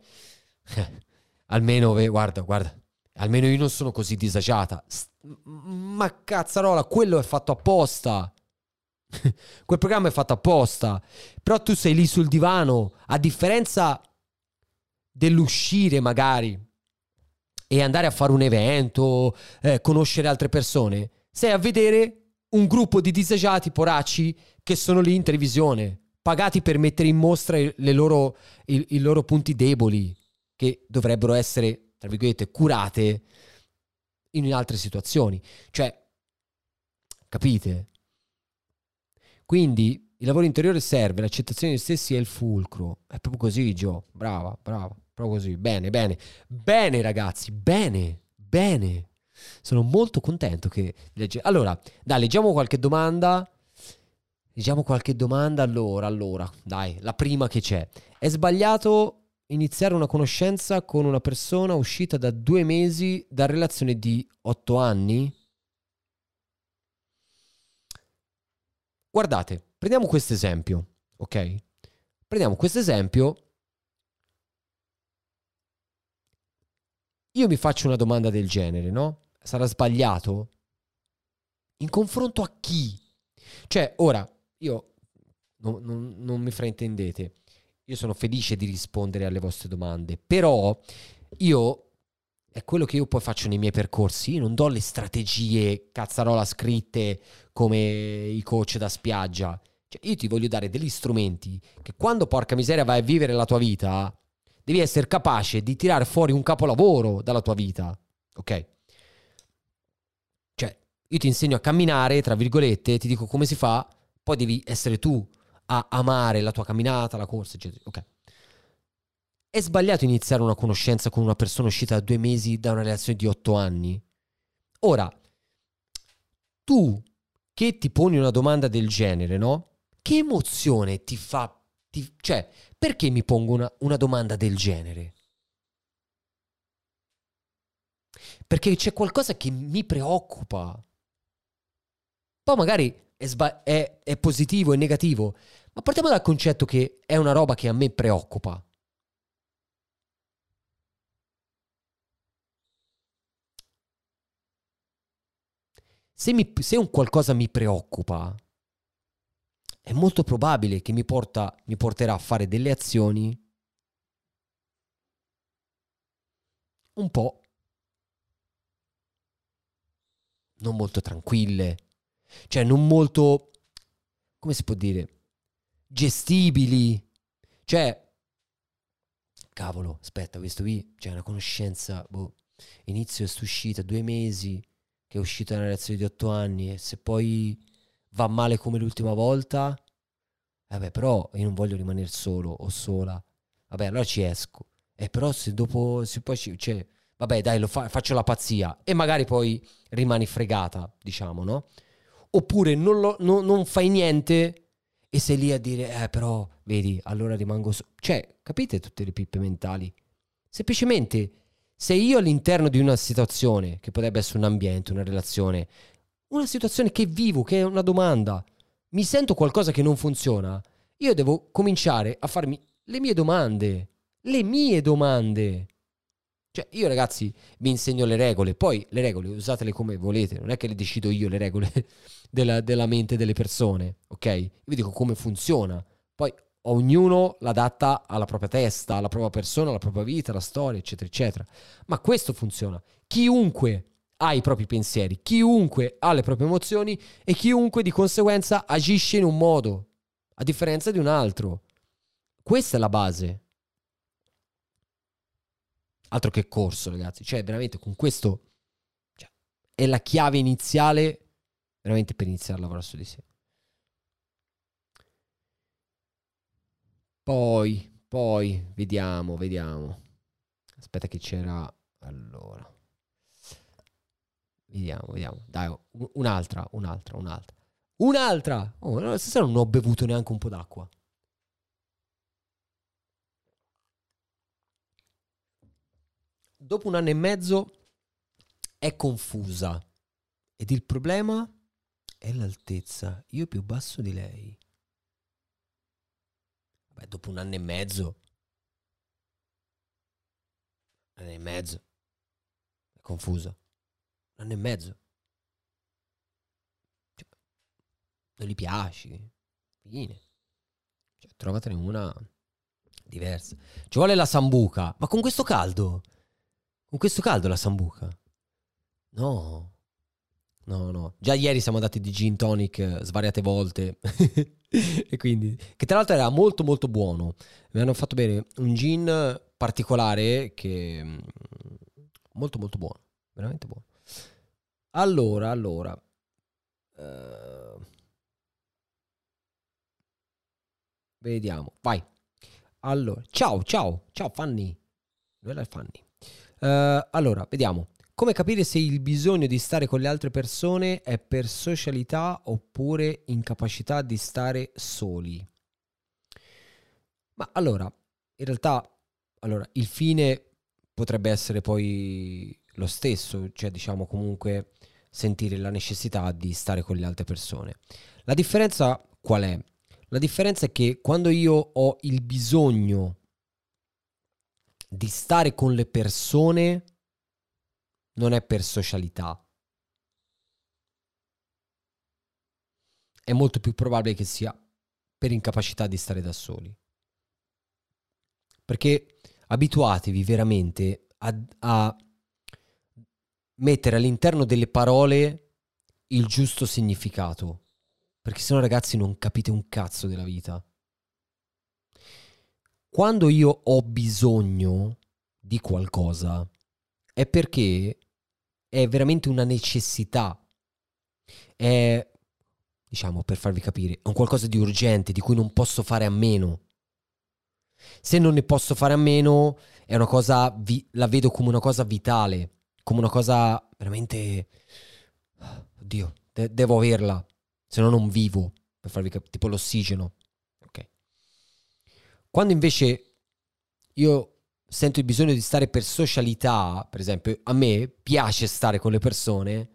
almeno, guarda, guarda, almeno io non sono così disagiata. Ma cazzarola, quello è fatto apposta. Quel programma è fatto apposta. Però tu sei lì sul divano, a differenza dell'uscire magari e andare a fare un evento, eh, conoscere altre persone, sei a vedere un gruppo di disagiati poracci che sono lì in televisione, pagati per mettere in mostra loro, i, i loro punti deboli, che dovrebbero essere, tra virgolette, curate in altre situazioni. Cioè, capite? Quindi il lavoro interiore serve, l'accettazione di stessi è il fulcro. È proprio così, Gio. Brava, brava. Proprio così. Bene, bene. Bene, ragazzi. Bene, bene. Sono molto contento che legge. Allora, dai, leggiamo qualche domanda. Leggiamo qualche domanda. Allora, allora, dai, la prima che c'è. È sbagliato iniziare una conoscenza con una persona uscita da due mesi da relazione di otto anni? Guardate, prendiamo questo esempio, ok? Prendiamo questo esempio io mi faccio una domanda del genere, no? Sarà sbagliato? In confronto a chi? Cioè, ora, io non, non, non mi fraintendete, io sono felice di rispondere alle vostre domande, però io è quello che io poi faccio nei miei percorsi. Io non do le strategie cazzarola scritte come i coach da spiaggia. Cioè, io ti voglio dare degli strumenti che quando porca miseria vai a vivere la tua vita, Devi essere capace di tirare fuori un capolavoro dalla tua vita. Ok? Cioè, io ti insegno a camminare, tra virgolette, ti dico come si fa, poi devi essere tu a amare la tua camminata, la corsa, eccetera. Ok. È sbagliato iniziare una conoscenza con una persona uscita da due mesi da una relazione di otto anni? Ora, tu che ti poni una domanda del genere, no? Che emozione ti fa ti, cioè, perché mi pongo una, una domanda del genere? Perché c'è qualcosa che mi preoccupa. Poi magari è, sba- è, è positivo, è negativo, ma partiamo dal concetto che è una roba che a me preoccupa. Se, mi, se un qualcosa mi preoccupa, è molto probabile che mi, porta, mi porterà a fare delle azioni un po' non molto tranquille, cioè non molto, come si può dire, gestibili. Cioè, cavolo, aspetta, questo qui c'è una conoscenza, boh, inizio questa uscita, due mesi, che è uscita una relazione di otto anni, e se poi va male come l'ultima volta, vabbè, però io non voglio rimanere solo o sola. Vabbè, allora ci esco. E però se dopo, se poi ci, cioè, vabbè, dai, fa, faccio la pazzia e magari poi rimani fregata, diciamo, no? Oppure non, lo, no, non fai niente e sei lì a dire, eh, però, vedi, allora rimango solo. Cioè, capite tutte le pippe mentali? Semplicemente, se io all'interno di una situazione, che potrebbe essere un ambiente, una relazione, una situazione che vivo, che è una domanda, mi sento qualcosa che non funziona, io devo cominciare a farmi le mie domande, le mie domande. Cioè, io ragazzi vi insegno le regole, poi le regole usatele come volete, non è che le decido io le regole della, della mente delle persone, ok? Io vi dico come funziona, poi ognuno l'adatta alla propria testa, alla propria persona, alla propria vita, alla storia, eccetera, eccetera. Ma questo funziona. Chiunque ha i propri pensieri, chiunque ha le proprie emozioni e chiunque di conseguenza agisce in un modo, a differenza di un altro. Questa è la base. Altro che corso, ragazzi. Cioè, veramente con questo cioè, è la chiave iniziale veramente per iniziare a lavorare su di sé. Poi, poi, vediamo, vediamo. Aspetta che c'era... Allora. Vediamo, vediamo. Dai, un'altra, un'altra, un'altra. Un'altra! Oh, stasera non ho bevuto neanche un po' d'acqua. Dopo un anno e mezzo è confusa. Ed il problema è l'altezza. Io più basso di lei. Beh, dopo un anno e mezzo. Un anno e mezzo. È confusa. Un anno e mezzo. Cioè, non gli piaci. Fine. Cioè, trovatene una diversa. Ci vuole la sambuca. Ma con questo caldo? Con questo caldo la sambuca? No. No, no. Già ieri siamo andati di gin tonic eh, svariate volte. e quindi... Che tra l'altro era molto molto buono. Mi hanno fatto bere un gin particolare che... mm, Molto molto buono. Veramente buono. Allora, allora... eh, Vediamo. Vai. Allora, ciao, ciao, ciao Fanny. Dove è Fanny? Eh, allora, vediamo. Come capire se il bisogno di stare con le altre persone è per socialità oppure incapacità di stare soli? Ma allora, in realtà, allora, il fine potrebbe essere poi lo stesso, cioè diciamo comunque sentire la necessità di stare con le altre persone. La differenza qual è? La differenza è che quando io ho il bisogno di stare con le persone non è per socialità. È molto più probabile che sia per incapacità di stare da soli. Perché abituatevi veramente a, a mettere all'interno delle parole il giusto significato. Perché sennò ragazzi non capite un cazzo della vita. Quando io ho bisogno di qualcosa è perché è veramente una necessità. È, diciamo, per farvi capire, è un qualcosa di urgente di cui non posso fare a meno. Se non ne posso fare a meno, è una cosa, vi- la vedo come una cosa vitale, come una cosa veramente... Oddio, de- devo averla, se no non vivo, per farvi capire, tipo l'ossigeno. Quando invece io sento il bisogno di stare per socialità, per esempio, a me piace stare con le persone,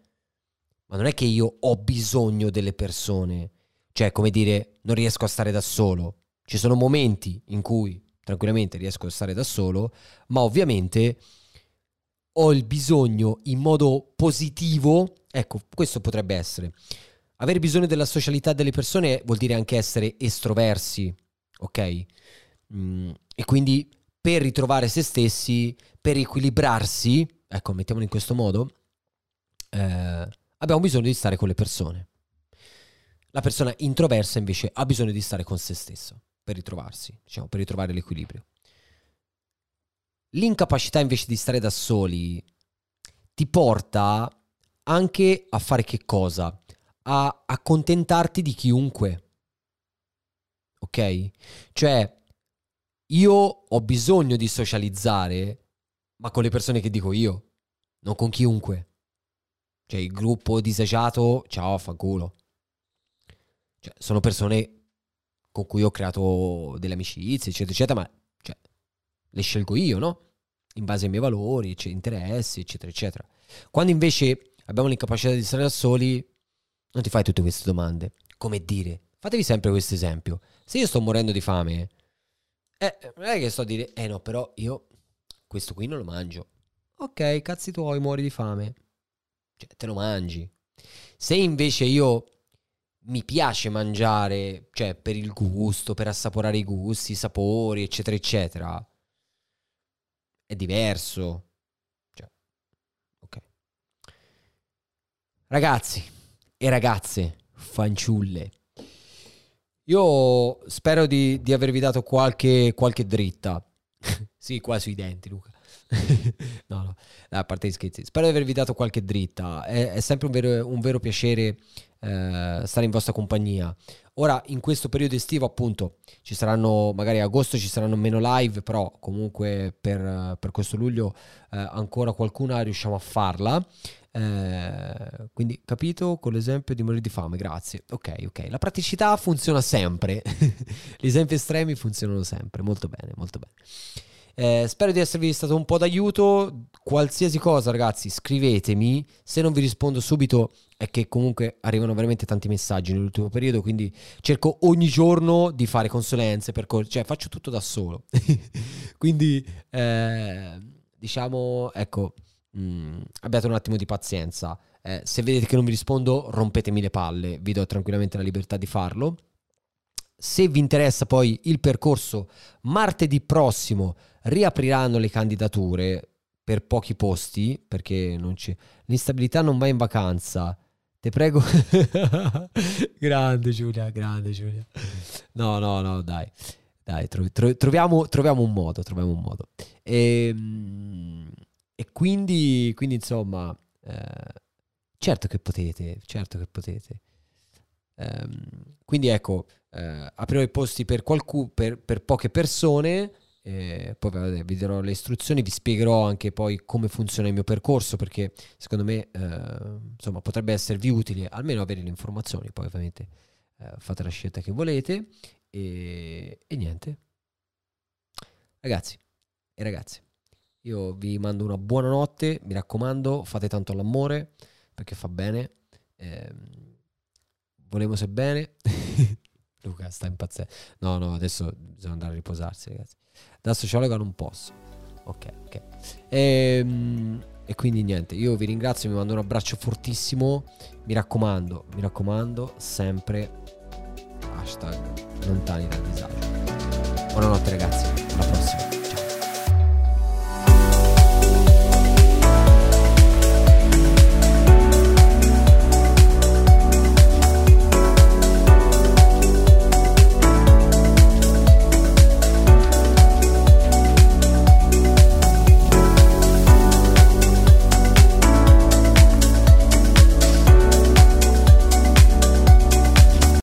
ma non è che io ho bisogno delle persone, cioè come dire, non riesco a stare da solo. Ci sono momenti in cui tranquillamente riesco a stare da solo, ma ovviamente ho il bisogno in modo positivo, ecco, questo potrebbe essere. Avere bisogno della socialità delle persone vuol dire anche essere estroversi, ok? Mm, e quindi per ritrovare se stessi, per equilibrarsi, ecco, mettiamolo in questo modo, eh, abbiamo bisogno di stare con le persone. La persona introversa invece ha bisogno di stare con se stesso per ritrovarsi, diciamo, per ritrovare l'equilibrio. L'incapacità invece di stare da soli ti porta anche a fare che cosa? A accontentarti di chiunque. Ok? Cioè, io ho bisogno di socializzare, ma con le persone che dico io, non con chiunque. Cioè, il gruppo disagiato, ciao, fanculo. Cioè, sono persone con cui ho creato delle amicizie, eccetera, eccetera, ma cioè, le scelgo io, no? In base ai miei valori, cioè, interessi, eccetera, eccetera. Quando invece abbiamo l'incapacità di stare da soli, non ti fai tutte queste domande. Come dire? Fatevi sempre questo esempio. Se io sto morendo di fame, eh, non è che sto a dire, eh no, però io questo qui non lo mangio. Ok, cazzi tuoi, muori di fame. Cioè, te lo mangi. Se invece io mi piace mangiare, cioè per il gusto, per assaporare i gusti, i sapori, eccetera, eccetera, è diverso. Cioè, ok. Ragazzi e ragazze, fanciulle, io spero di, di avervi dato qualche, qualche dritta. sì, qua sui denti, Luca. no, no, a parte gli scherzi. Spero di avervi dato qualche dritta. È, è sempre un vero, un vero piacere eh, stare in vostra compagnia. Ora, in questo periodo estivo, appunto, ci saranno, magari agosto ci saranno meno live, però comunque per, per questo luglio eh, ancora qualcuna riusciamo a farla. Eh, quindi capito con l'esempio di morire di fame, grazie. Ok, ok. La praticità funziona sempre. Gli esempi estremi funzionano sempre. Molto bene, molto bene. Eh, spero di esservi stato un po' d'aiuto. Qualsiasi cosa, ragazzi, scrivetemi. Se non vi rispondo subito è che comunque arrivano veramente tanti messaggi nell'ultimo periodo, quindi cerco ogni giorno di fare consulenze, percorsi, cioè faccio tutto da solo. quindi eh, diciamo, ecco, mh, mm, abbiate un attimo di pazienza. Eh, se vedete che non vi rispondo, rompetemi le palle, vi do tranquillamente la libertà di farlo. Se vi interessa poi il percorso, martedì prossimo riapriranno le candidature per pochi posti, perché non c'è... l'instabilità non va in vacanza. Te prego. grande Giulia, grande Giulia. No, no, no, dai. Dai, tro- tro- troviamo, troviamo, un modo, troviamo un modo. Ehm, e quindi, quindi, insomma, eh, certo che potete, certo che potete. Um, quindi ecco, eh, aprirò i posti per, qualcuno, per, per poche persone, eh, poi vabbè, vi darò le istruzioni, vi spiegherò anche poi come funziona il mio percorso perché secondo me eh, insomma, potrebbe esservi utile almeno avere le informazioni, poi ovviamente eh, fate la scelta che volete e, e niente. Ragazzi e ragazze, io vi mando una buona notte, mi raccomando, fate tanto l'amore perché fa bene. Eh, volevo se bene. Luca sta impazzendo. No, no, adesso bisogna andare a riposarsi, ragazzi. Da sociologa non posso. Ok, ok. E, ehm, e quindi niente, io vi ringrazio, mi mando un abbraccio fortissimo. Mi raccomando, mi raccomando, sempre hashtag lontani dal disagio. Buonanotte ragazzi.